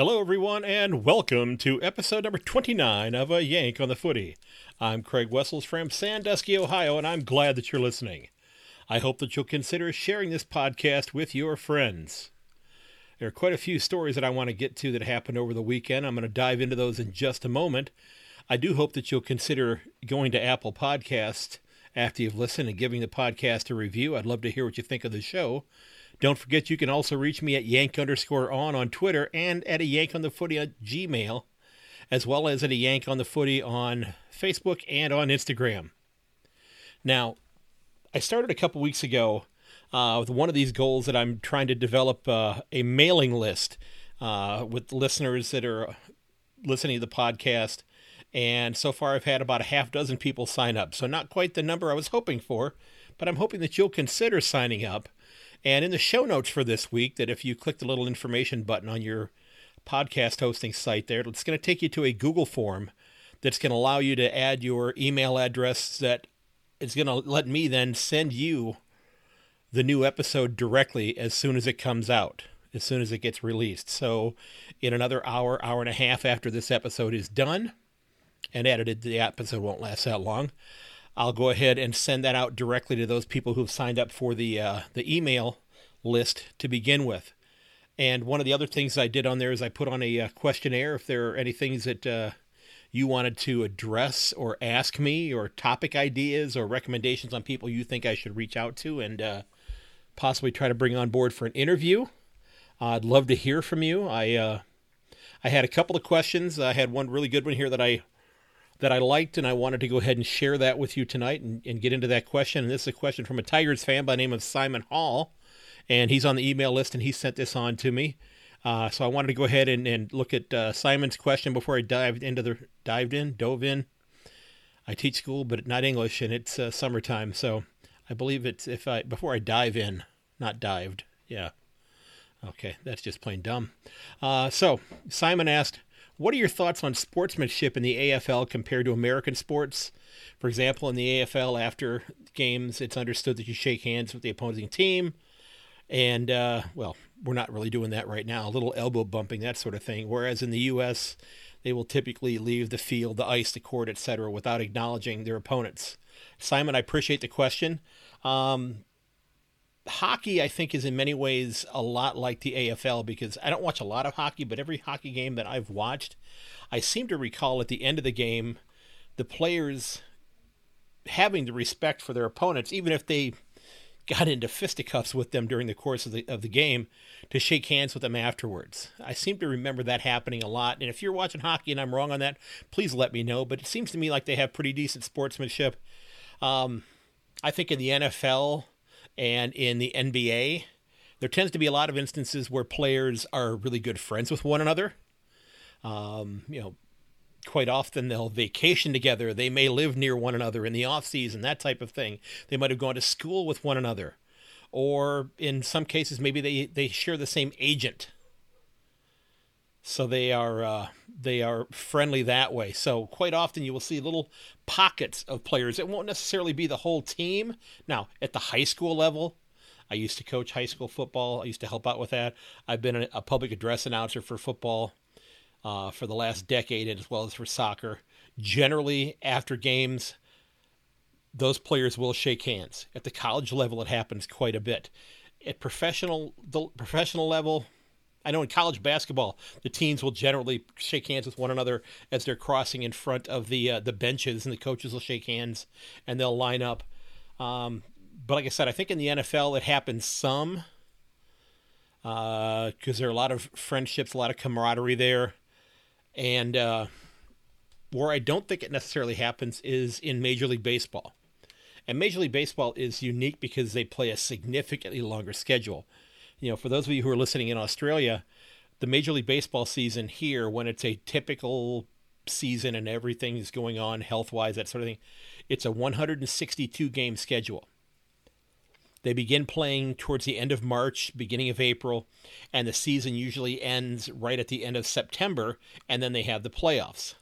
Hello, everyone, and welcome to episode number 29 of A Yank on the Footy. I'm Craig Wessels from Sandusky, Ohio, and I'm glad that you're listening. I hope that you'll consider sharing this podcast with your friends. There are quite a few stories that I want to get to that happened over the weekend. I'm going to dive into those in just a moment. I do hope that you'll consider going to Apple Podcast after you've listened and giving the podcast a review. I'd love to hear what you think of the show. Don't forget you can also reach me at yank underscore on on Twitter and at a yank on the footy on Gmail, as well as at a yank on the footy on Facebook and on Instagram. Now, I started a couple weeks ago uh, with one of these goals that I'm trying to develop uh, a mailing list uh, with listeners that are listening to the podcast. And so far, I've had about a half dozen people sign up. So, not quite the number I was hoping for, but I'm hoping that you'll consider signing up and in the show notes for this week, that if you click the little information button on your podcast hosting site there, it's going to take you to a Google form that's going to allow you to add your email address that is going to let me then send you the new episode directly as soon as it comes out, as soon as it gets released. So, in another hour, hour and a half after this episode is done and edited, the episode won't last that long. I'll go ahead and send that out directly to those people who've signed up for the uh, the email list to begin with. And one of the other things I did on there is I put on a uh, questionnaire if there are any things that uh, you wanted to address or ask me, or topic ideas or recommendations on people you think I should reach out to and uh, possibly try to bring on board for an interview. I'd love to hear from you. I uh, I had a couple of questions. I had one really good one here that I that I liked, and I wanted to go ahead and share that with you tonight and, and get into that question. And this is a question from a Tigers fan by name of Simon Hall, and he's on the email list, and he sent this on to me. Uh, so I wanted to go ahead and, and look at uh, Simon's question before I dived into the dived in, dove in. I teach school, but not English, and it's uh, summertime, so I believe it's if I before I dive in, not dived. Yeah. Okay, that's just plain dumb. Uh, so Simon asked, what are your thoughts on sportsmanship in the AFL compared to American sports? For example, in the AFL, after games, it's understood that you shake hands with the opposing team. And, uh, well, we're not really doing that right now, a little elbow bumping, that sort of thing. Whereas in the U.S., they will typically leave the field, the ice, the court, etc., without acknowledging their opponents. Simon, I appreciate the question. Um, hockey, I think, is in many ways a lot like the AFL because I don't watch a lot of hockey, but every hockey game that I've watched, I seem to recall at the end of the game, the players having the respect for their opponents, even if they got into fisticuffs with them during the course of the of the game, to shake hands with them afterwards. I seem to remember that happening a lot. And if you're watching hockey and I'm wrong on that, please let me know. But it seems to me like they have pretty decent sportsmanship. Um, I think in the NFL, and in the NBA, there tends to be a lot of instances where players are really good friends with one another. Um, you know, quite often they'll vacation together. They may live near one another in the off season, that type of thing. They might have gone to school with one another, or in some cases, maybe they they share the same agent. So they are uh, they are friendly that way. So quite often you will see little pockets of players. It won't necessarily be the whole team. Now at the high school level, I used to coach high school football. I used to help out with that. I've been a, public address announcer for football uh, for the last decade, as well as for soccer. Generally, after games, those players will shake hands. At the college level, it happens quite a bit. At professional the professional level, I know in college basketball, the teams will generally shake hands with one another as they're crossing in front of the uh, the benches, and the coaches will shake hands and they'll line up. Um, but like I said, I think in the NFL it happens some because uh, there are a lot of friendships, a lot of camaraderie there, and uh, where I don't think it necessarily happens is in Major League Baseball. And Major League Baseball is unique because they play a significantly longer schedule you know, for those of you who are listening in Australia, the Major League Baseball season here, when it's a typical season and everything is going on health wise, that sort of thing, it's a 162 game schedule. They begin playing towards the end of March, beginning of April, and the season usually ends right at the end of September, and then they have the playoffs.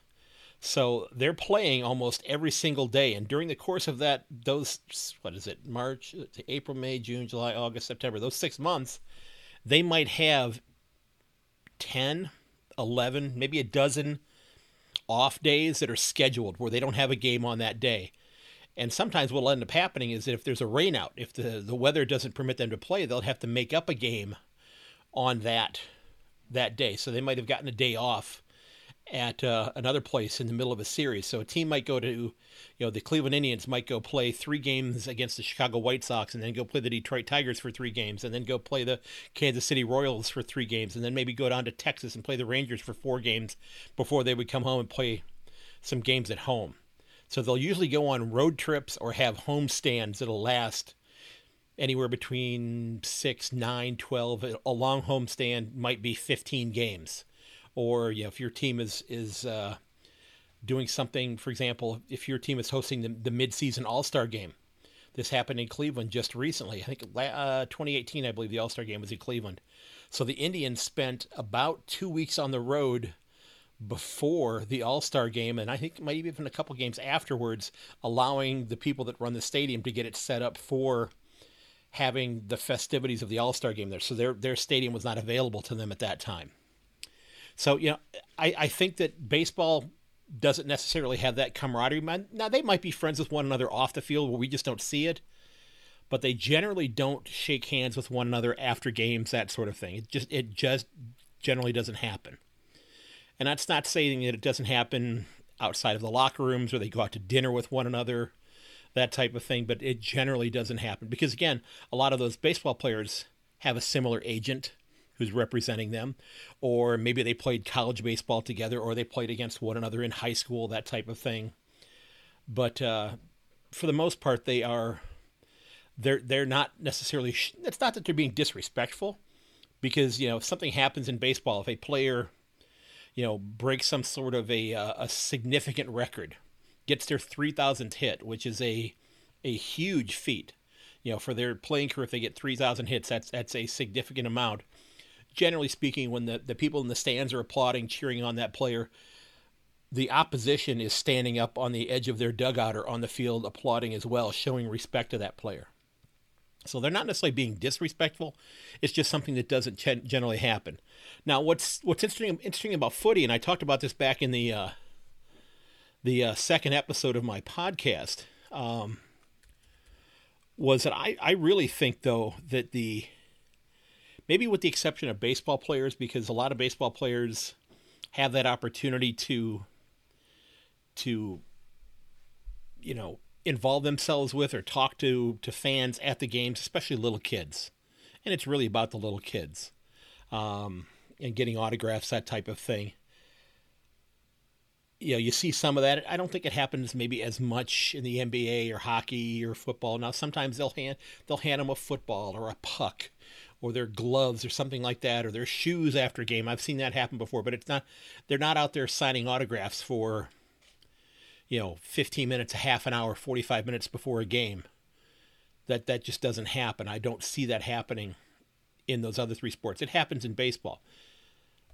So they're playing almost every single day, and during the course of that, those what is it, March, to April, May, June, July, August, September, those six months, they might have 10, 11, maybe a dozen off days that are scheduled where they don't have a game on that day. And sometimes what'll end up happening is that if there's a rainout, if the, the weather doesn't permit them to play, they'll have to make up a game on that that day. So they might have gotten a day off at uh, another place in the middle of a series. So a team might go to, you know, the Cleveland Indians might go play three games against the Chicago White Sox and then go play the Detroit Tigers for three games and then go play the Kansas City Royals for three games and then maybe go down to Texas and play the Rangers for four games before they would come home and play some games at home. So they'll usually go on road trips or have home stands that'll last anywhere between 6, 9, 12. A long home stand might be 15 games or you know, if your team is is uh, doing something, for example, if your team is hosting the, the midseason All Star game, this happened in Cleveland just recently. I think uh, 2018, I believe the All Star game was in Cleveland. So the Indians spent about two weeks on the road before the All Star game, and I think maybe even a couple games afterwards, allowing the people that run the stadium to get it set up for having the festivities of the All Star game there. So their their stadium was not available to them at that time. So, you know, I, I think that baseball doesn't necessarily have that camaraderie. Now, they might be friends with one another off the field where we just don't see it, but they generally don't shake hands with one another after games, that sort of thing. It just, it just generally doesn't happen. And that's not saying that it doesn't happen outside of the locker rooms or they go out to dinner with one another, that type of thing, but it generally doesn't happen because, again, a lot of those baseball players have a similar agent who's representing them, or maybe they played college baseball together, or they played against one another in high school, that type of thing. But uh, for the most part, they are they're they're not necessarily. It's not that they're being disrespectful, because you know if something happens in baseball, if a player you know breaks some sort of a uh, a significant record, gets their three thousandth hit, which is a a huge feat. You know, for their playing career, if they get 3,000 hits, that's that's a significant amount generally speaking, when the, the people in the stands are applauding, cheering on that player, the opposition is standing up on the edge of their dugout or on the field applauding as well, showing respect to that player. So they're not necessarily being disrespectful. It's just something that doesn't generally happen. Now, what's what's interesting interesting about footy, and I talked about this back in the uh, the uh, second episode of my podcast, um, was that I I really think though that the maybe with the exception of baseball players, because a lot of baseball players have that opportunity to to you know involve themselves with or talk to to fans at the games, especially little kids, and it's really about the little kids um, and getting autographs, that type of thing. You know, you see some of that. I don't think it happens maybe as much in the NBA or hockey or football. Now, sometimes they'll hand they'll hand them a football or a puck or their gloves or something like that or their shoes after a game. I've seen that happen before, but it's not they're not out there signing autographs for you know 15 minutes, a half an hour, 45 minutes before a game. That that just doesn't happen. I don't see that happening in those other three sports. It happens in baseball.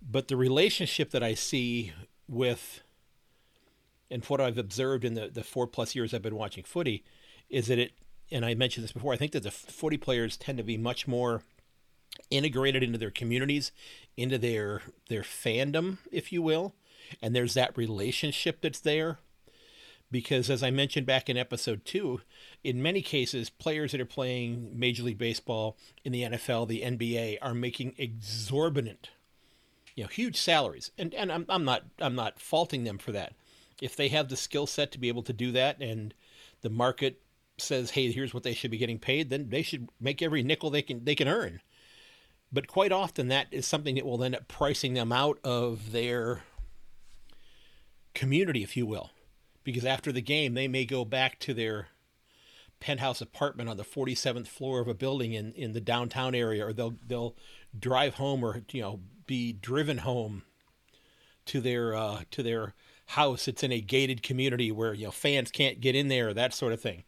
But the relationship that I see with and what I've observed in the, the four plus years I've been watching footy is that it, and I mentioned this before, I think that the footy players tend to be much more integrated into their communities, into their their fandom, if you will, and there's that relationship that's there. Because as I mentioned back in episode two, in many cases, players that are playing Major League Baseball in the NFL, the NBA, are making exorbitant, you know, huge salaries. And and I'm I'm not I'm not faulting them for that. If they have the skill set to be able to do that and the market says, hey, here's what they should be getting paid, then they should make every nickel they can they can earn. But quite often, that is something that will end up pricing them out of their community, if you will. Because after the game, they may go back to their penthouse apartment on the 47th floor of a building in, in the downtown area, or they'll they'll drive home or you know be driven home to their uh, to their house. It's in a gated community where you know fans can't get in there, that sort of thing.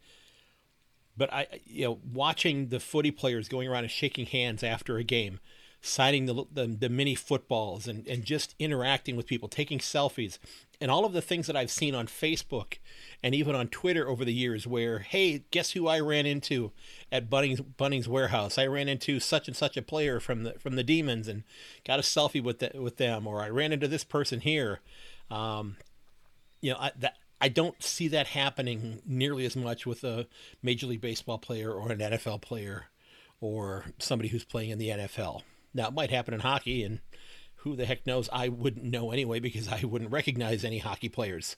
But I, you know, watching the footy players going around and shaking hands after a game, signing the, the, the mini footballs and, and just interacting with people, taking selfies, and all of the things that I've seen on Facebook and even on Twitter over the years where, hey, guess who I ran into at Bunnings Bunnings warehouse? I ran into such and such a player from the from the Demons and got a selfie with the, with them, or I ran into this person here. Um, you know, I, that I don't see that happening nearly as much with a Major League Baseball player or an NFL player or somebody who's playing in the NFL. Now, it might happen in hockey, and who the heck knows? I wouldn't know anyway because I wouldn't recognize any hockey players.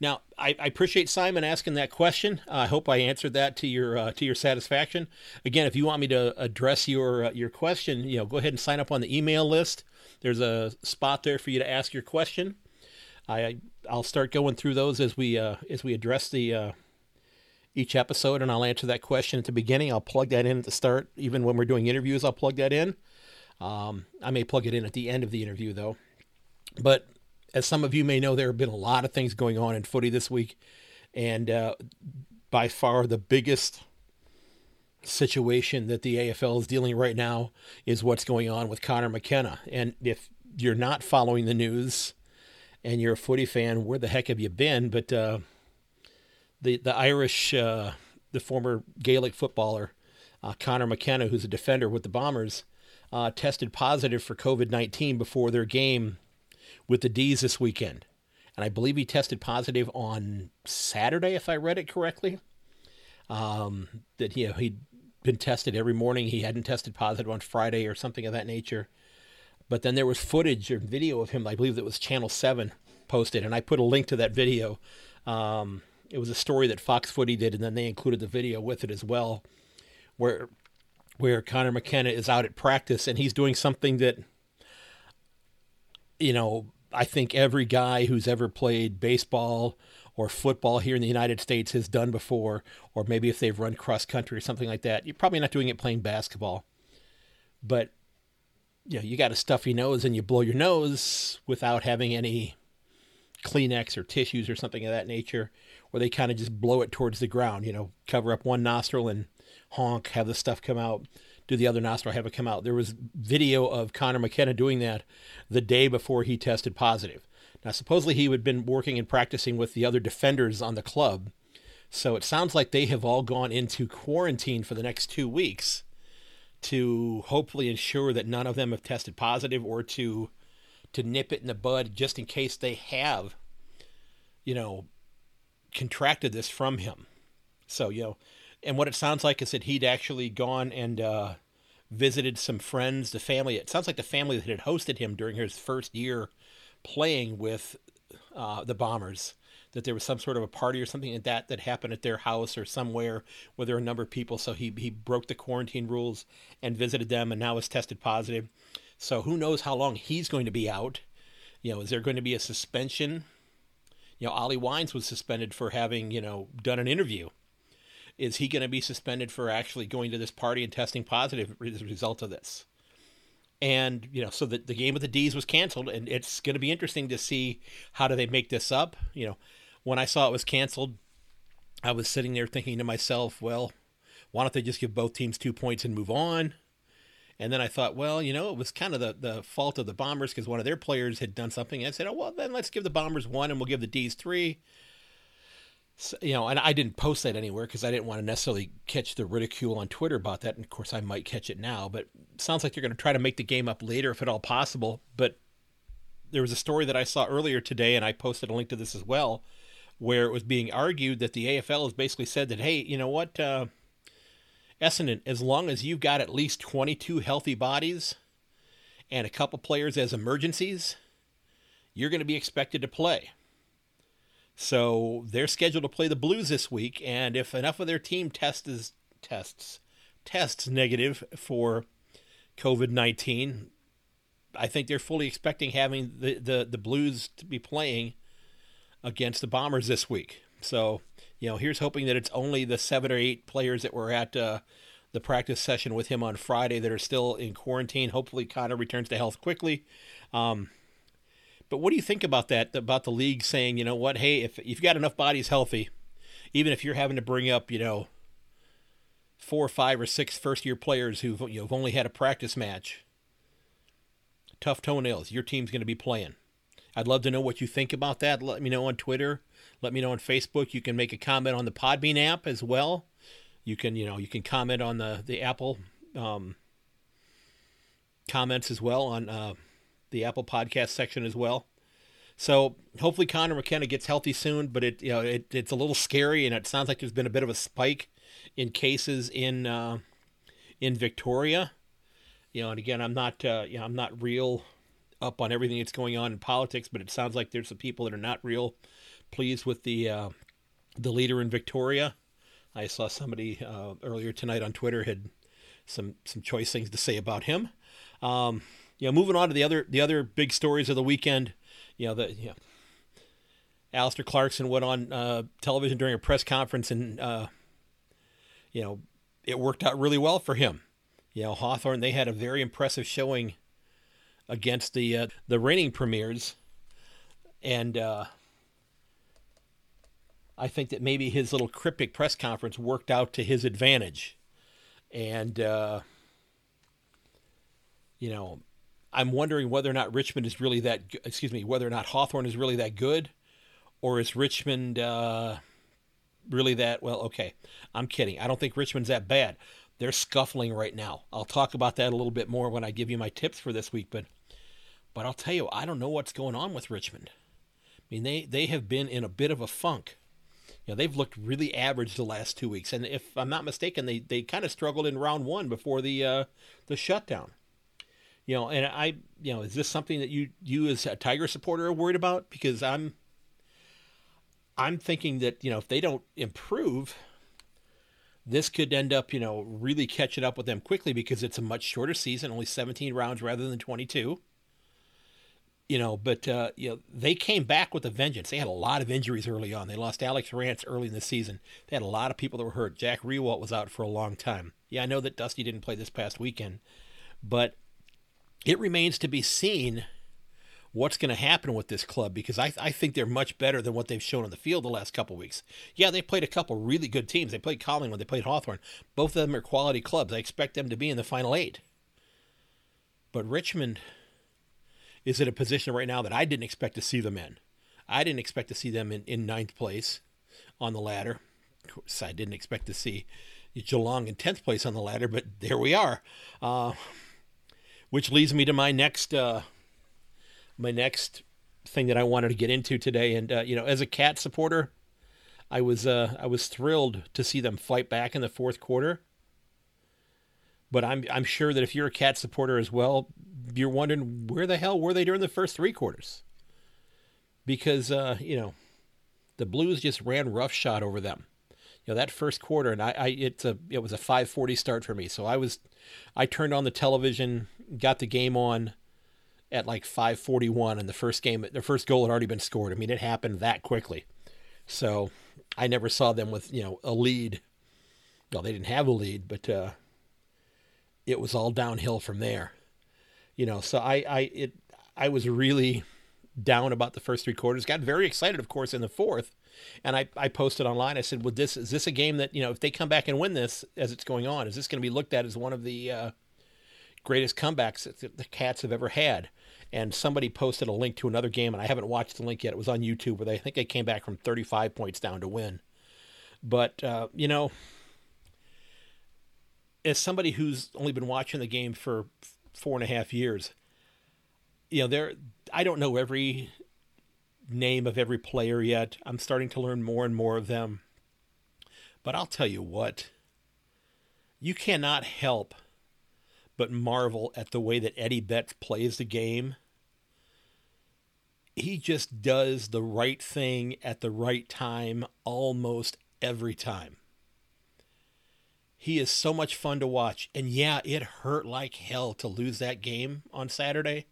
Now, I, I appreciate Simon asking that question. I hope I answered that to your uh, to your satisfaction. Again, if you want me to address your uh, your question, you know, go ahead and sign up on the email list. There's a spot there for you to ask your question. I I'll start going through those as we uh, as we address the uh, each episode, and I'll answer that question at the beginning. I'll plug that in at the start, even when we're doing interviews. I'll plug that in. Um, I may plug it in at the end of the interview, though. But as some of you may know, there have been a lot of things going on in footy this week, and uh, by far the biggest situation that the AFL is dealing right now is what's going on with Conor McKenna. And if you're not following the news, and you're a footy fan, where the heck have you been? But uh, the the Irish, uh, the former Gaelic footballer uh, Conor McKenna, who's a defender with the Bombers, uh, tested positive for COVID nineteen before their game with the D's this weekend, and I believe he tested positive on Saturday, if I read it correctly. Um, that you know he'd been tested every morning. He hadn't tested positive on Friday or something of that nature. But then there was footage or video of him. I believe that was Channel Seven posted, and I put a link to that video. Um, it was a story that Fox Footy did, and then they included the video with it as well, where where Conor McKenna is out at practice and he's doing something that you know I think every guy who's ever played baseball or football here in the United States has done before, or maybe if they've run cross country or something like that. You're probably not doing it playing basketball, but you know, you got a stuffy nose and you blow your nose without having any Kleenex or tissues or something of that nature, where they kind of just blow it towards the ground, you know, cover up one nostril and honk, have the stuff come out, do the other nostril, have it come out. There was video of Conor McKenna doing that the day before he tested positive. Now, supposedly he had been working and practicing with the other defenders on the club. So it sounds like they have all gone into quarantine for the next two weeks to hopefully ensure that none of them have tested positive or to to nip it in the bud just in case they have you know contracted this from him. So you know and what it sounds like is that he'd actually gone and uh, visited some friends the family. It sounds like the family that had hosted him during his first year playing with uh, the bombers that there was some sort of a party or something like that that happened at their house or somewhere where there were a number of people. So he, he broke the quarantine rules and visited them and now is tested positive. So who knows how long he's going to be out? You know, is there going to be a suspension? You know, Ollie Wines was suspended for having, you know, done an interview. Is he going to be suspended for actually going to this party and testing positive as a result of this? and you know so the, the game of the d's was canceled and it's going to be interesting to see how do they make this up you know when I saw it was canceled, I was sitting there thinking to myself, well, why don't they just give both teams two points and move on? And then I thought, well, you know, it was kind of the, the fault of the Bombers because one of their players had done something. And I said, oh, well, then let's give the Bombers one and we'll give the D's three. So, you know, and I didn't post that anywhere because I didn't want to necessarily catch the ridicule on Twitter about that. And of course, I might catch it now, but sounds like they're going to try to make the game up later if at all possible. But there was a story that I saw earlier today, and I posted a link to this as well, where it was being argued that the AFL has basically said that, hey, you know what, uh, Essendon, as long as you've got at least 22 healthy bodies and a couple players as emergencies, you're going to be expected to play. So they're scheduled to play the Blues this week, and if enough of their team tests tests tests negative for COVID nineteen, I think they're fully expecting having the, the, the Blues to be playing against the Bombers this week. So, you know, here's hoping that it's only the seven or eight players that were at uh, the practice session with him on Friday that are still in quarantine. Hopefully, Conor returns to health quickly. Um, but what do you think about that? About the league saying, you know what, hey, if, you've got enough bodies healthy, even if you're having to bring up, you know, four or five or six first year players who've you know, only had a practice match, tough toenails. Your team's going to be playing. I'd love to know what you think about that. Let me know on Twitter. Let me know on Facebook. You can make a comment on the Podbean app as well. You can, you know, you can comment on the the Apple um, comments as well on uh, the Apple Podcast section as well. So hopefully Conor McKenna gets healthy soon, but it you know it, it's a little scary, and it sounds like there's been a bit of a spike in cases in uh, in Victoria. You know, and again, I'm not uh, you know I'm not real up on everything that's going on in politics, but it sounds like there's some people that are not real pleased with the uh, the leader in Victoria. I saw somebody uh, earlier tonight on Twitter had some some choice things to say about him. Um, you know, moving on to the other the other big stories of the weekend. You know, the know, Alastair Clarkson went on uh, television during a press conference, and uh, you know, it worked out really well for him. You know, Hawthorn they had a very impressive showing against the uh, the reigning premiers, and uh, I think that maybe his little cryptic press conference worked out to his advantage, and uh, you know, I'm wondering whether or not Richmond is really that. Excuse me, whether or not Hawthorn is really that good, or is Richmond uh, really that? Well, okay, I'm kidding. I don't think Richmond's that bad. They're scuffling right now. I'll talk about that a little bit more when I give you my tips for this week, but but I'll tell you, I don't know what's going on with Richmond. I mean, they, they have been in a bit of a funk. You know, they've looked really average the last two weeks, and if I'm not mistaken, they, they kind of struggled in round one before the uh, the shutdown. You know, and I, you know, is this something that you you as a Tiger supporter are worried about? Because I'm I'm thinking that you know if they don't improve, this could end up you know really catching up with them quickly because it's a much shorter season, only 17 rounds rather than 22 you know, but uh, you know they came back with a vengeance. They had a lot of injuries early on. They lost Alex Rance early in the season. They had a lot of people that were hurt. Jack Riewoldt was out for a long time. Yeah, I know that Dusty didn't play this past weekend, but it remains to be seen what's going to happen with this club because I, I think they're much better than what they've shown on the field the last couple weeks. Yeah, they played a couple really good teams. They played Collingwood, they played Hawthorn. Both of them are quality clubs. I expect them to be in the final eight. But Richmond is in a position right now that I didn't expect to see them in. I didn't expect to see them in, in ninth place on the ladder. Of course, I didn't expect to see Geelong in 10th place on the ladder, but there we are. Uh, which leads me to my next uh, my next thing that I wanted to get into today. And uh, you know, as a cat supporter, I was uh, I was thrilled to see them fight back in the fourth quarter. But I'm I'm sure that if you're a cat supporter as well, you're wondering where the hell were they during the first three quarters? Because uh, you know, the Blues just ran roughshod over them. You know that first quarter, and I, I it's a it was a 5:40 start for me. So I was, I turned on the television, got the game on at like 5:41, and the first game, the first goal had already been scored. I mean, it happened that quickly. So I never saw them with you know a lead. Well, they didn't have a lead, but uh, it was all downhill from there you know, so I, I, it, I was really down about the first three quarters. Got very excited, of course, in the fourth, and I, I posted online. I said, "Well, this is this a game that you know if they come back and win this as it's going on, is this going to be looked at as one of the uh, greatest comebacks that the Cats have ever had?" And somebody posted a link to another game, and I haven't watched the link yet. It was on YouTube where they I think they came back from 35 points down to win. But uh, you know, as somebody who's only been watching the game for four and a half years. You know, there I don't know every name of every player yet. I'm starting to learn more and more of them. But I'll tell you what, you cannot help but marvel at the way that Eddie Betts plays the game. He just does the right thing at the right time almost every time. He is so much fun to watch. And yeah, it hurt like hell to lose that game on Saturday.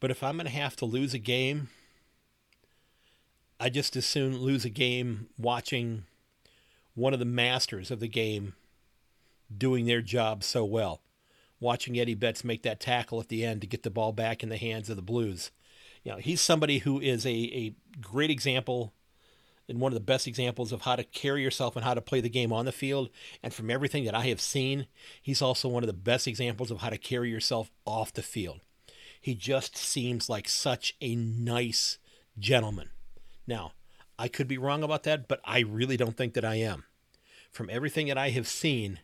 But if I'm going to have to lose a game, I just as soon lose a game watching one of the masters of the game doing their job so well. Watching Eddie Betts make that tackle at the end to get the ball back in the hands of the Blues. You know, he's somebody who is a, a great example and one of the best examples of how to carry yourself and how to play the game on the field. And from everything that I have seen, he's also one of the best examples of how to carry yourself off the field. He just seems like such a nice gentleman. Now, I could be wrong about that, but I really don't think that I am. From everything that I have seen,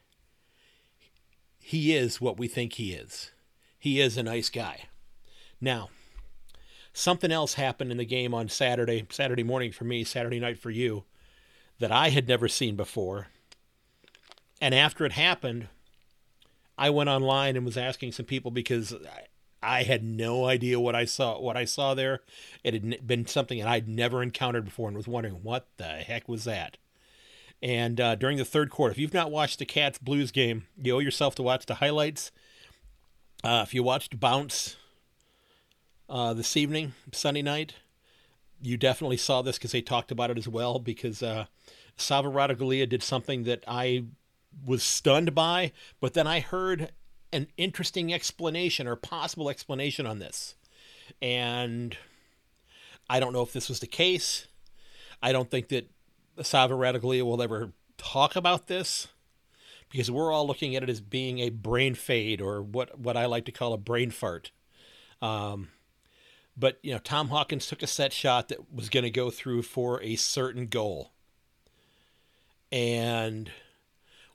he is what we think he is. He is a nice guy. Now, something else happened in the game on Saturday, Saturday morning for me, Saturday night for you, that I had never seen before. And after it happened, I went online and was asking some people because I had no idea what I saw. What I saw there, it had been something that I'd never encountered before, and was wondering what the heck was that. And uh, during the third quarter, if you've not watched the Cats Blues game, you owe yourself to watch the highlights. Uh, if you watched Bounce uh, this evening, Sunday night, you definitely saw this because they talked about it as well. Because uh, Sava Ratugolea did something that I was stunned by, but then I heard an interesting explanation or possible explanation on this. And I don't know if this was the case. I don't think that Sava Ratugolea will ever talk about this because we're all looking at it as being a brain fade or what, what I like to call a brain fart. Um, but, you know, Tom Hawkins took a set shot that was going to go through for a certain goal. And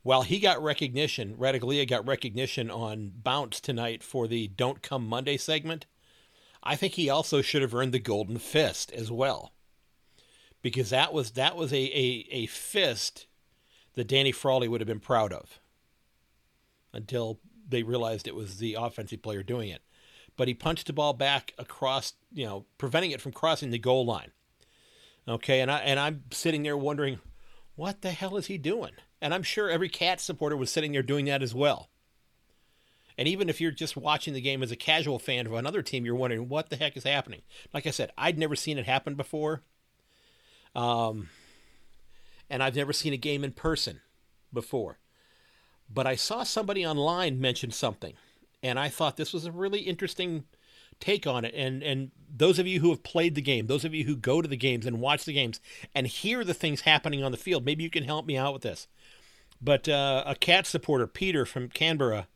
while he got recognition, Ratugolea got recognition on Bounce tonight for the Don't Come Monday segment, I think he also should have earned the Golden Fist as well. Because that was that was a, a, a fist that Danny Frawley would have been proud of. Until they realized it was the offensive player doing it. But he punched the ball back across, you know, preventing it from crossing the goal line. Okay, and I and I'm sitting there wondering, what the hell is he doing? And I'm sure every cat supporter was sitting there doing that as well. And even if you're just watching the game as a casual fan of another team, you're wondering what the heck is happening. Like I said, I'd never seen it happen before. Um, and I've never seen a game in person before. But I saw somebody online mention something, and I thought this was a really interesting take on it. And and those of you who have played the game, those of you who go to the games and watch the games and hear the things happening on the field, maybe you can help me out with this. But uh, a cat supporter, Peter from Canberra,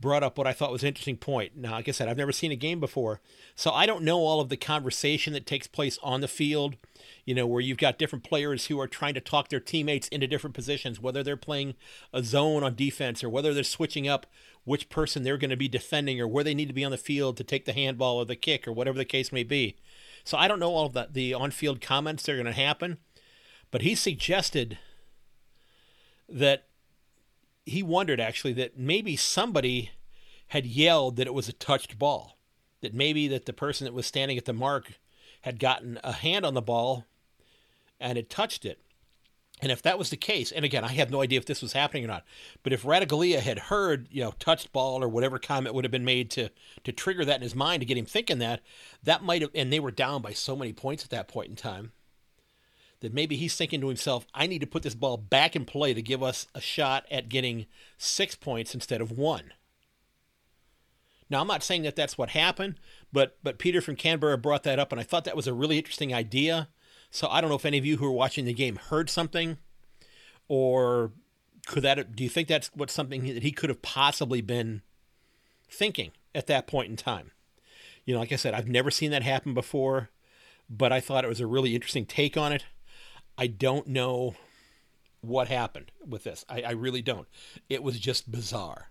brought up what I thought was an interesting point. Now, like I said, I've never seen a game before, so I don't know all of the conversation that takes place on the field. You know, where you've got different players who are trying to talk their teammates into different positions, whether they're playing a zone on defense or whether they're switching up which person they're going to be defending or where they need to be on the field to take the handball or the kick or whatever the case may be. So I don't know all of the, the on field comments that are going to happen, but he suggested that he wondered actually that maybe somebody had yelled that it was a touched ball, that maybe that the person that was standing at the mark had gotten a hand on the ball and had touched it. And if that was the case, and again, I have no idea if this was happening or not, but if Ratugolea had heard, you know, touched ball or whatever comment would have been made to to trigger that in his mind to get him thinking that, that might have, and they were down by so many points at that point in time, that maybe he's thinking to himself, I need to put this ball back in play to give us a shot at getting six points instead of one. Now, I'm not saying that that's what happened, but but Peter from Canberra brought that up, and I thought that was a really interesting idea. So I don't know if any of you who are watching the game heard something, or could that? Do you think that's what something that he could have possibly been thinking at that point in time? You know, like I said, I've never seen that happen before, but I thought it was a really interesting take on it. I don't know what happened with this. I, I really don't. It was just bizarre.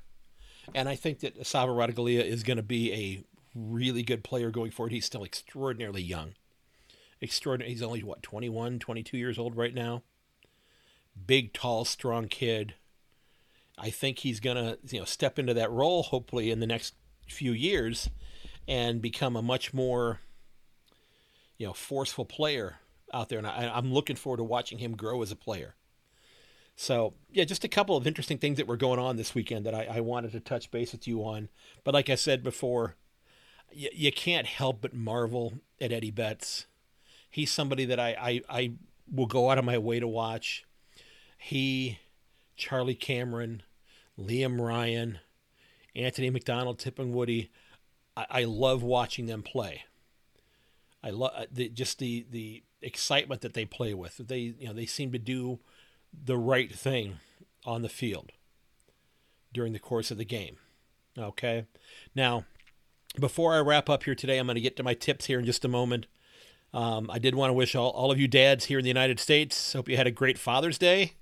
And I think that Sava Ratugolea is going to be a really good player going forward. He's still extraordinarily young. Extraordinary. He's only, what, 21, 22 years old right now? Big, tall, strong kid. I think he's going to, you know, step into that role hopefully in the next few years and become a much more, you know, forceful player out there, and I, I'm looking forward to watching him grow as a player. So, yeah, just a couple of interesting things that were going on this weekend that I, I wanted to touch base with you on. But like I said before, you, you can't help but marvel at Eddie Betts. He's somebody that I, I, I will go out of my way to watch. He, Charlie Cameron, Liam Ryan, Anthony McDonald, Tipungwuti, I, I love watching them play. I love uh, just the the excitement that they play with. They you know they seem to do the right thing on the field during the course of the game. Okay, now before I wrap up here today, I'm going to get to my tips here in just a moment. Um, I did want to wish all, all of you dads here in the United States, hope you had a great Father's Day.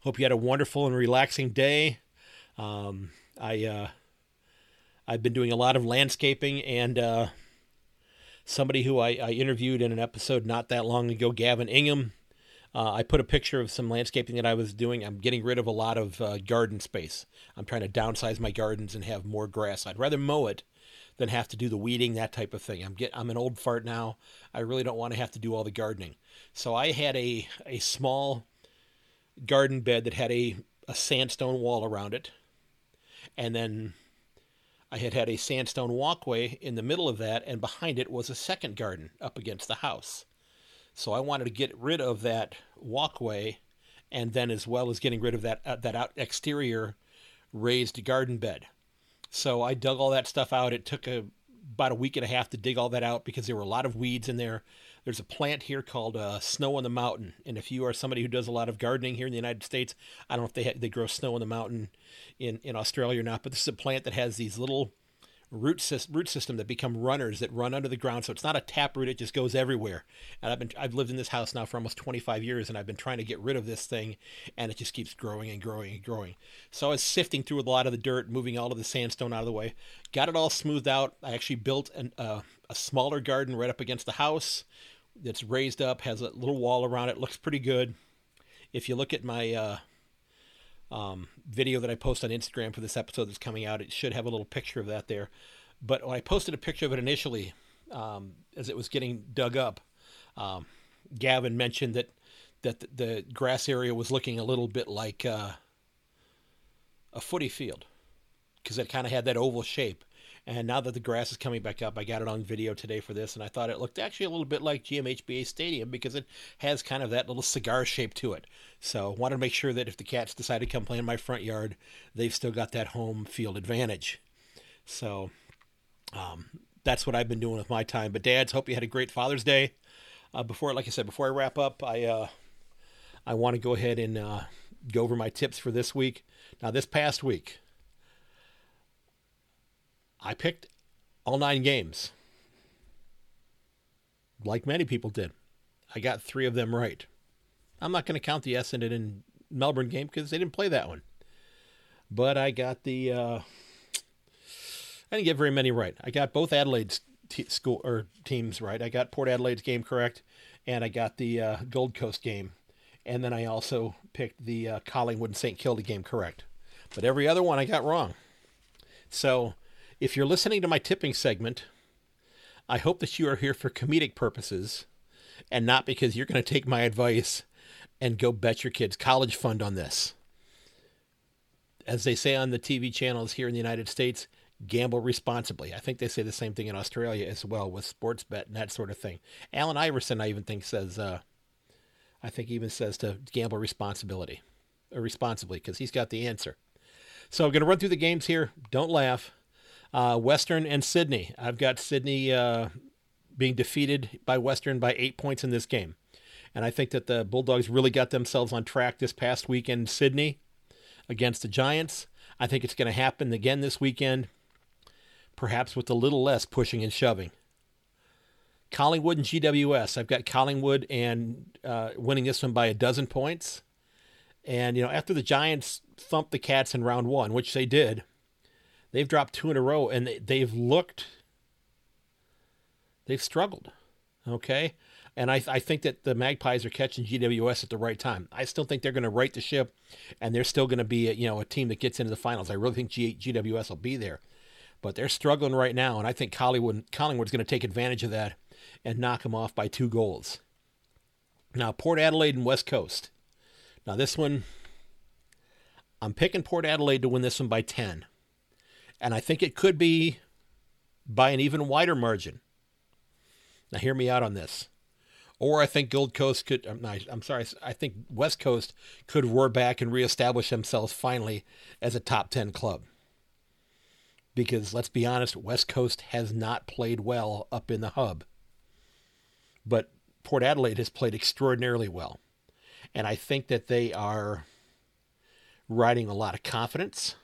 Hope you had a wonderful and relaxing day. Um, I, uh, I've been doing a lot of landscaping and uh, somebody who I, I, interviewed in an episode not that long ago, Gavin Ingham. Uh, I put a picture of some landscaping that I was doing. I'm getting rid of a lot of uh, garden space. I'm trying to downsize my gardens and have more grass. I'd rather mow it than have to do the weeding, that type of thing. I'm get I'm an old fart now. I really don't want to have to do all the gardening. So I had a a small garden bed that had a, a sandstone wall around it. And then I had had a sandstone walkway in the middle of that, and behind it was a second garden up against the house. So I wanted to get rid of that walkway, and then as well as getting rid of that uh, that out exterior raised garden bed. So I dug all that stuff out. It took a, about a week and a half to dig all that out because there were a lot of weeds in there. There's a plant here called uh, snow on the mountain, and if you are somebody who does a lot of gardening here in the United States, I don't know if they ha- they grow snow on the mountain in in Australia or not, but this is a plant that has these little root system, root system that become runners that run under the ground. So it's not a tap root; it just goes everywhere. And I've been I've lived in this house now for almost 25 years, and I've been trying to get rid of this thing, and it just keeps growing and growing and growing. So I was sifting through a lot of the dirt, moving all of the sandstone out of the way, got it all smoothed out. I actually built an, uh, a smaller garden right up against the house that's raised up, has a little wall around it, looks pretty good. If you look at my uh, um, video that I post on Instagram for this episode that's coming out. It should have a little picture of that there. But when I posted a picture of it initially, um, as it was getting dug up, um, Gavin mentioned that that the, the, grass area was looking a little bit like uh, a footy field because it kind of had that oval shape. And now that the grass is coming back up, I got it on video today for this, and I thought it looked actually a little bit like GMHBA Stadium because it has kind of that little cigar shape to it. So wanted to make sure that if the cats decide to come play in my front yard, they've still got that home field advantage. So um, that's what I've been doing with my time. But dads, hope you had a great Father's Day. Uh, before, like I said, before I wrap up, I uh, I want to go ahead and uh, go over my tips for this week. Now, this past week, I picked all nine games, like many people did. I got three of them right. I'm not going to count the Essendon and Melbourne game because they didn't play that one. But I got the. Uh, I didn't get very many right. I got both Adelaide's t- school or teams right. I got Port Adelaide's game correct, and I got the uh, Gold Coast game, and then I also picked the uh, Collingwood and St Kilda game correct. But every other one I got wrong. So if you're listening to my tipping segment, I hope that you are here for comedic purposes and not because you're going to take my advice and go bet your kids' college fund on this. As they say on the TV channels here in the United States, gamble responsibly. I think they say the same thing in Australia as well with sports bet and that sort of thing. Allen Iverson, I even think says, uh, I think even says to gamble responsibility or responsibly because he's got the answer. So I'm going to run through the games here. Don't laugh. Uh, Western and Sydney. I've got Sydney uh, being defeated by Western by eight points in this game. And I think that the Bulldogs really got themselves on track this past weekend in Sydney against the Giants. I think it's going to happen again this weekend, perhaps with a little less pushing and shoving. Collingwood and GWS. I've got Collingwood and uh, winning this one by a dozen points. And, you know, after the Giants thumped the Cats in round one, which they did, They've dropped two in a row and they've looked, they've struggled. Okay. And I, I think that the Magpies are catching GWS at the right time. I still think they're going to right the ship, and they're still going to be a, you know a team that gets into the finals. I really think G, GWS will be there, but they're struggling right now, and I think Collingwood Collingwood's going to take advantage of that and knock them off by two goals. Now Port Adelaide and West Coast. Now this one, I'm picking Port Adelaide to win this one by ten. And I think it could be by an even wider margin. Now, hear me out on this. Or I think Gold Coast could, I'm, not, I'm sorry, I think West Coast could roar back and reestablish themselves finally as a top 10 club. Because let's be honest, West Coast has not played well up in the hub. But Port Adelaide has played extraordinarily well. And I think that they are riding a lot of confidence.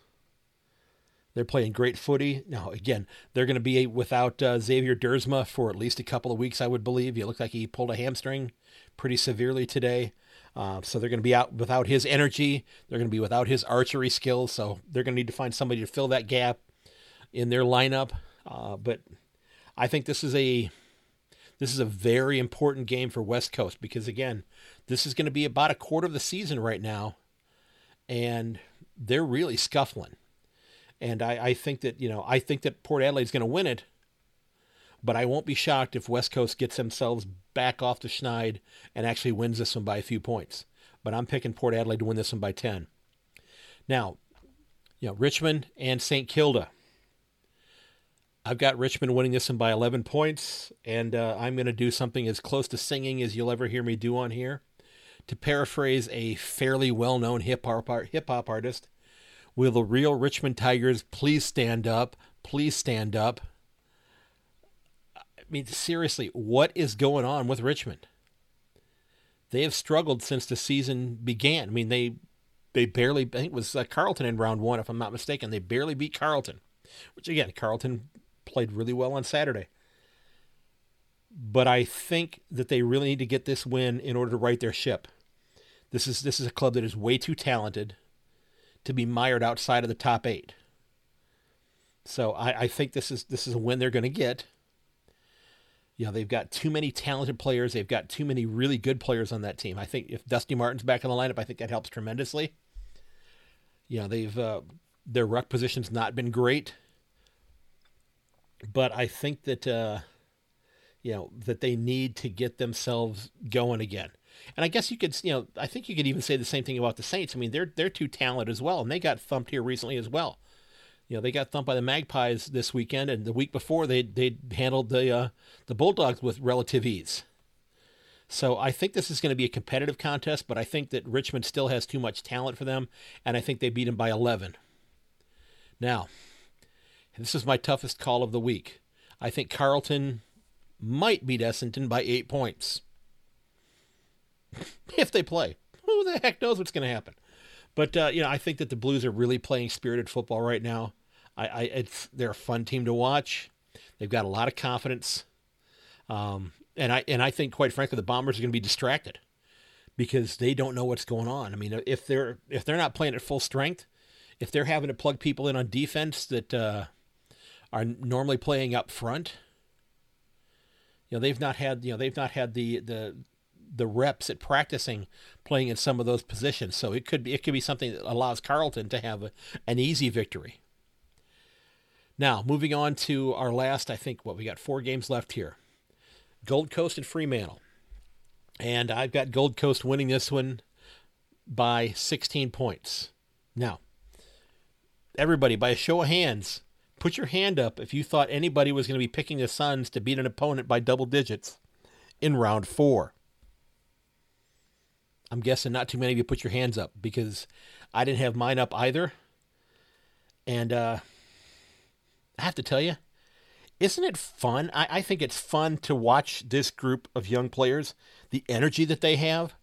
They're playing great footy. Now, again, they're going to be without uh, Xavier Duursma for at least a couple of weeks, I would believe. He looked like he pulled a hamstring pretty severely today. Uh, so they're going to be out without his energy. They're going to be without his archery skills. So they're going to need to find somebody to fill that gap in their lineup. Uh, but I think this is a this is a very important game for West Coast because again, this is going to be about a quarter of the season right now, and they're really scuffling. And I, I think that you know I think that Port Adelaide's going to win it, but I won't be shocked if West Coast gets themselves back off the schneid and actually wins this one by a few points. But I'm picking Port Adelaide to win this one by ten. Now, you know Richmond and St Kilda. I've got Richmond winning this one by 11 points, and uh, I'm going to do something as close to singing as you'll ever hear me do on here. To paraphrase a fairly well known hip hop artist, will the real Richmond Tigers please stand up? Please stand up. I mean, seriously, what is going on with Richmond? They have struggled since the season began. I mean, they they barely, I think it was uh, Carlton in round one, if I'm not mistaken. They barely beat Carlton, which again, Carlton played really well on Saturday. But I think that they really need to get this win in order to right their ship. This is this is a club that is way too talented to be mired outside of the top eight. So I, I think this is this is a win they're going to get. You know, they've got too many talented players. They've got too many really good players on that team. I think if Dusty Martin's back in the lineup, I think that helps tremendously. You know, they've uh, their ruck position's not been great but I think that uh, you know that they need to get themselves going again. And I guess you could, you know, I think you could even say the same thing about the Saints. I mean, they're they're too talented as well, and they got thumped here recently as well. You know, they got thumped by the Magpies this weekend, and the week before they they handled the uh, the Bulldogs with relative ease. So I think this is going to be a competitive contest, but I think that Richmond still has too much talent for them, and I think they beat them by 11. Now, this is my toughest call of the week. I think Carlton might beat Essendon by eight points. if they play. Who the heck knows what's going to happen? But, uh, you know, I think that the Blues are really playing spirited football right now. I, I it's they're a fun team to watch. They've got a lot of confidence. Um, and I and I think quite frankly the Bombers are going to be distracted because they don't know what's going on. I mean, if they're if they're not playing at full strength, if they're having to plug people in on defense that uh, are normally playing up front. You know, they've not had you know they've not had the the the reps at practicing playing in some of those positions. So it could be it could be something that allows Carlton to have a, an easy victory. Now, moving on to our last, I think what we got four games left here. Gold Coast and Fremantle. And I've got Gold Coast winning this one by 16 points. Now, everybody, by a show of hands, Put your hand up if you thought anybody was going to be picking the Suns to beat an opponent by double digits in round four. I'm guessing not too many of you put your hands up because I didn't have mine up either. And uh, I have to tell you, isn't it fun? I, I think it's fun to watch this group of young players, the energy that they have.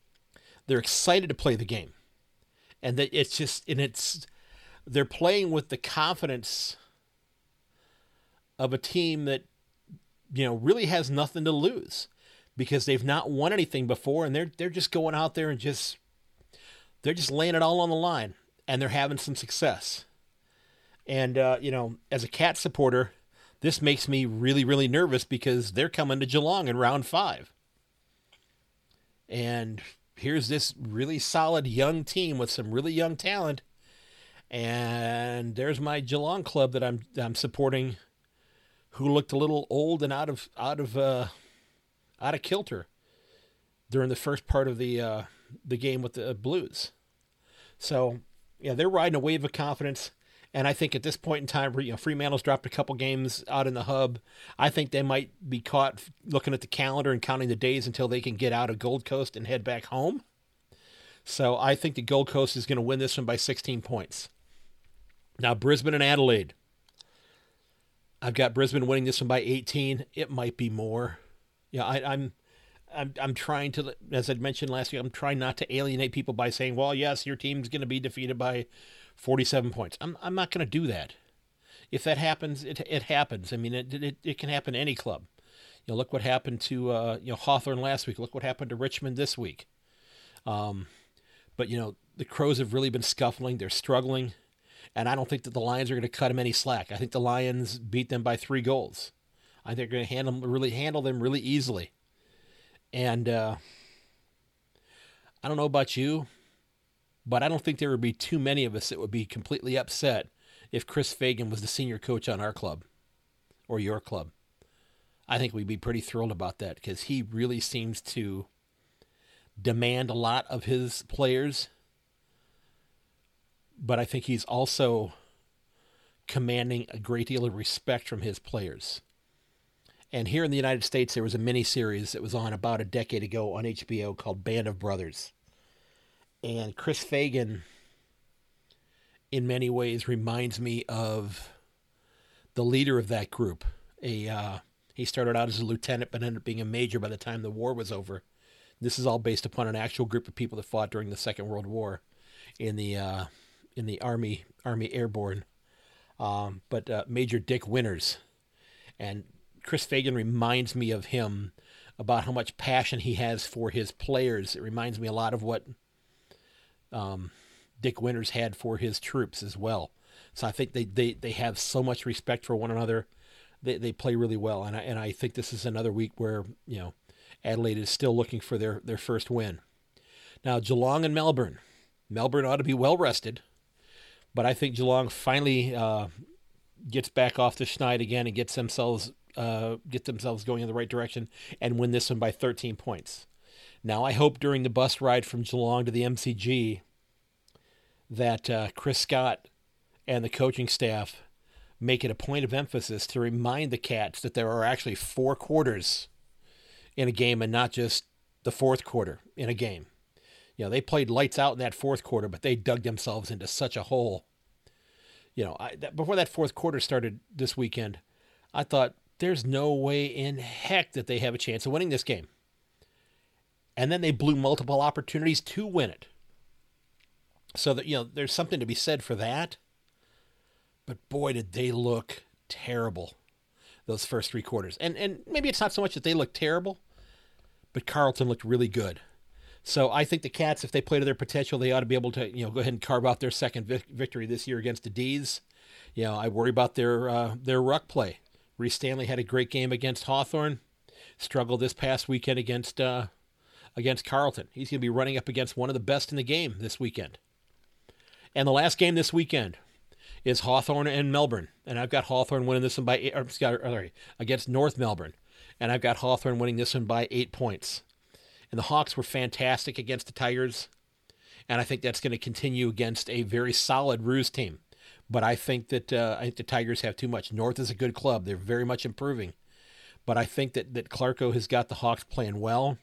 They're excited to play the game. And that it's just, and it's, they're playing with the confidence of a team that you know really has nothing to lose because they've not won anything before and they're they're just going out there and just they're just laying it all on the line and they're having some success. And uh, you know, as a cat supporter, this makes me really really nervous because they're coming to Geelong in round 5. And here's this really solid young team with some really young talent. And there's my Geelong club that I'm I'm supporting who looked a little old and out of out of uh, out of kilter during the first part of the uh, the game with the Blues. So yeah, they're riding a wave of confidence. And I think at this point in time, you know, Fremantle's dropped a couple games out in the hub. I think they might be caught looking at the calendar and counting the days until they can get out of Gold Coast and head back home. So I think the Gold Coast is going to win this one by 16 points. Now Brisbane and Adelaide. I've got Brisbane winning this one by 18. It might be more. Yeah, I, am I'm I'm trying to, as I mentioned last week, I'm trying not to alienate people by saying, well, yes, your team's going to be defeated by 47 points. I'm I'm not going to do that. If that happens, it it happens. I mean, it it, it can happen to any club. You know, look what happened to uh, you know Hawthorn last week. Look what happened to Richmond this week. Um, but you know the Crows have really been scuffling. They're struggling, and I don't think that the Lions are going to cut them any slack. I think the Lions beat them by three goals. I think they're going to handle really handle them really easily. And uh, I don't know about you, but I don't think there would be too many of us that would be completely upset if Chris Fagan was the senior coach on our club or your club. I think we'd be pretty thrilled about that because he really seems to demand a lot of his players. But I think he's also commanding a great deal of respect from his players. And here in the United States, there was a mini series that was on about a decade ago on HBO called Band of Brothers. And Chris Fagan, in many ways, reminds me of the leader of that group. A uh, he started out as a lieutenant, but ended up being a major by the time the war was over. This is all based upon an actual group of people that fought during the Second World War in the uh, in the Army Army Airborne. Um, but uh, Major Dick Winters, and Chris Fagan reminds me of him about how much passion he has for his players. It reminds me a lot of what um, Dick Winters had for his troops as well. So I think they, they, they have so much respect for one another. They, they play really well, and I, and I think this is another week where you know Adelaide is still looking for their, their first win. Now Geelong and Melbourne. Melbourne ought to be well rested, but I think Geelong finally uh, gets back off the schneid again and gets themselves uh, get themselves going in the right direction and win this one by 13 points. Now, I hope during the bus ride from Geelong to the MCG that uh, Chris Scott and the coaching staff make it a point of emphasis to remind the Cats that there are actually four quarters in a game and not just the fourth quarter in a game. You know, they played lights out in that fourth quarter, but they dug themselves into such a hole. You know, I, that, before that fourth quarter started this weekend, I thought there's no way in heck that they have a chance of winning this game. And then they blew multiple opportunities to win it. So that you know, there's something to be said for that. But boy, did they look terrible those first three quarters. And and maybe it's not so much that they look terrible, but Carlton looked really good. So I think the Cats, if they play to their potential, they ought to be able to you know go ahead and carve out their second victory this year against the D's. You know, I worry about their uh, their ruck play. Rhys Stanley had a great game against Hawthorn. Struggled this past weekend against uh, against Carlton. He's going to be running up against one of the best in the game this weekend. And the last game this weekend is Hawthorn and Melbourne. And I've got Hawthorn winning this one by eight, or, sorry, against North Melbourne. And I've got Hawthorn winning this one by eight points. And the Hawks were fantastic against the Tigers. And I think that's going to continue against a very solid Roos team. But I think that uh, I think the Tigers have too much. North is a good club; they're very much improving. But I think that that Clarko has got the Hawks playing well.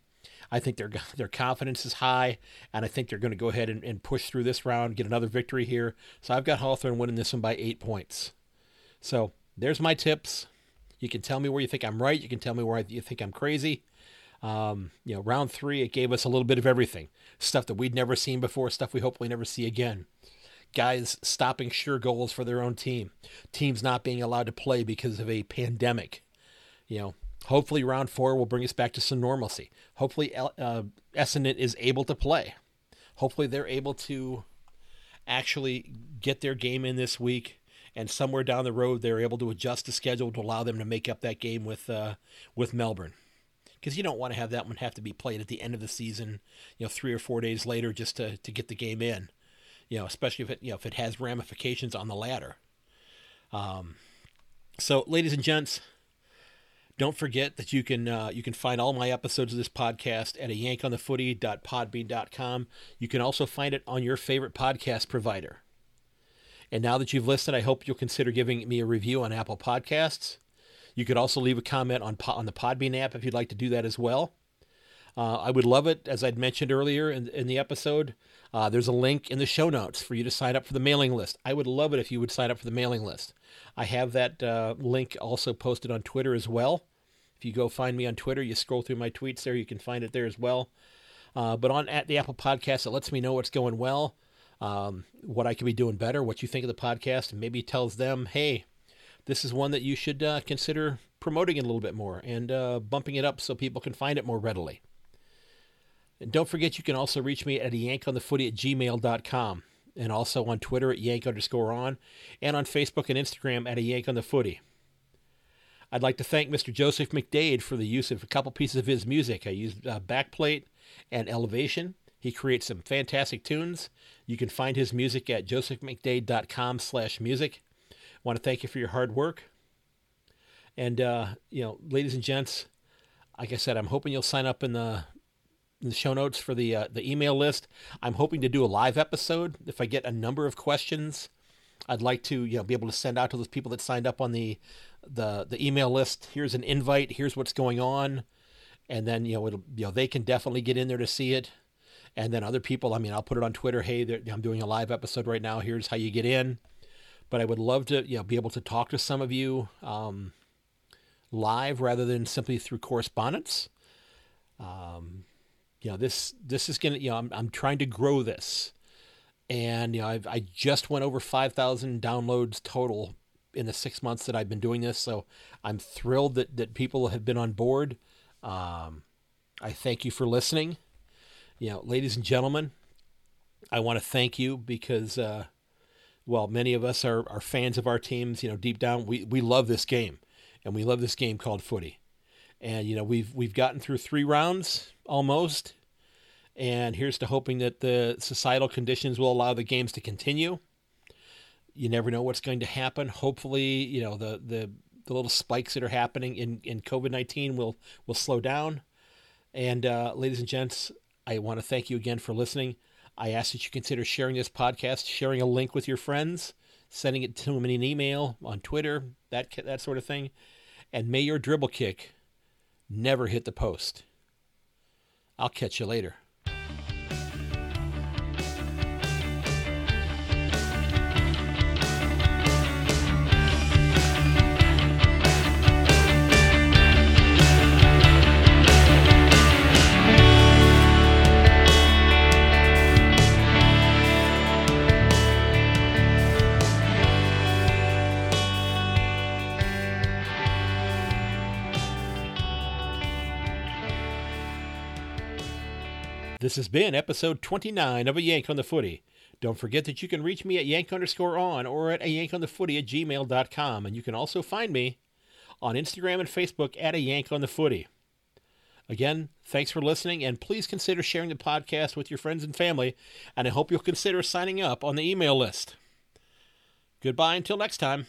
I think their their confidence is high, and I think they're going to go ahead and, and push through this round, get another victory here. So I've got Hawthorn winning this one by eight points. So there's my tips. You can tell me where you think I'm right. You can tell me where you think I'm crazy. Um, you know, round three, it gave us a little bit of everything stuff that we'd never seen before, stuff we hopefully never see again guys stopping sure goals for their own team, teams not being allowed to play because of a pandemic. You know, hopefully round four will bring us back to some normalcy. Hopefully, uh, Essendon is able to play. Hopefully, they're able to actually get their game in this week, and somewhere down the road, they're able to adjust the schedule to allow them to make up that game with uh, with Melbourne. Because you don't want to have that one have to be played at the end of the season, you know, three or four days later just to, to get the game in you know, especially if it you know if it has ramifications on the ladder. Um, so, ladies and gents, don't forget that you can uh, you can find all my episodes of this podcast at a yankonthefooty.podbean.com. You can also find it on your favorite podcast provider. And now that you've listened, I hope you'll consider giving me a review on Apple Podcasts. You could also leave a comment on on the Podbean app if you'd like to do that as well. Uh, I would love it, as I'd mentioned earlier in, in the episode. Uh, there's a link in the show notes for you to sign up for the mailing list. I would love it if you would sign up for the mailing list. I have that uh, link also posted on Twitter as well. If you go find me on Twitter, you scroll through my tweets there, you can find it there as well. Uh, but on at the Apple Podcast, it lets me know what's going well, um, what I could be doing better, what you think of the podcast, and maybe tells them, hey, this is one that you should uh, consider promoting it a little bit more and uh, bumping it up so people can find it more readily. And don't forget, you can also reach me at yankonthefooty at gmail.com and also on Twitter at yank underscore on and on Facebook and Instagram at a yank on the footy. I'd like to thank Mr. Joseph McDade for the use of a couple pieces of his music. I used uh, Backplate and Elevation. He creates some fantastic tunes. You can find his music at josephmcdade.com slash music. Want to thank you for your hard work. And, uh, you know, ladies and gents, like I said, I'm hoping you'll sign up in the the show notes for the uh, the email list. I'm hoping to do a live episode if I get a number of questions. I'd like to you know be able to send out to those people that signed up on the the the email list. Here's an invite. Here's what's going on, and then you know it'll you know they can definitely get in there to see it. And then other people, I mean, I'll put it on Twitter. Hey, I'm doing a live episode right now. Here's how you get in. But I would love to you know be able to talk to some of you um, live rather than simply through correspondence. Um, you know this this is gonna you know I'm I'm trying to grow this, and you know I've I just went over five thousand downloads total in the six months that I've been doing this, so I'm thrilled that that people have been on board. Um, I thank you for listening. You know, ladies and gentlemen, I want to thank you because, uh, well, many of us are, are fans of our teams. You know, deep down, we, we love this game, and we love this game called footy. And you know, we've we've gotten through three rounds almost. And here's to hoping that the societal conditions will allow the games to continue. You never know what's going to happen. Hopefully, you know, the, the, the little spikes that are happening in, in COVID 19 will, will slow down. And uh, ladies and gents, I want to thank you again for listening. I ask that you consider sharing this podcast, sharing a link with your friends, sending it to them in an email, on Twitter, that, that sort of thing. And may your dribble kick never hit the post. I'll catch you later. Has been episode 29 of A Yank on the Footy. Don't forget that you can reach me at yank underscore on or at a yank on the footy at gmail.com. And you can also find me on Instagram and Facebook at a yank on the footy. Again, thanks for listening, and please consider sharing the podcast with your friends and family. And I hope you'll consider signing up on the email list. Goodbye until next time.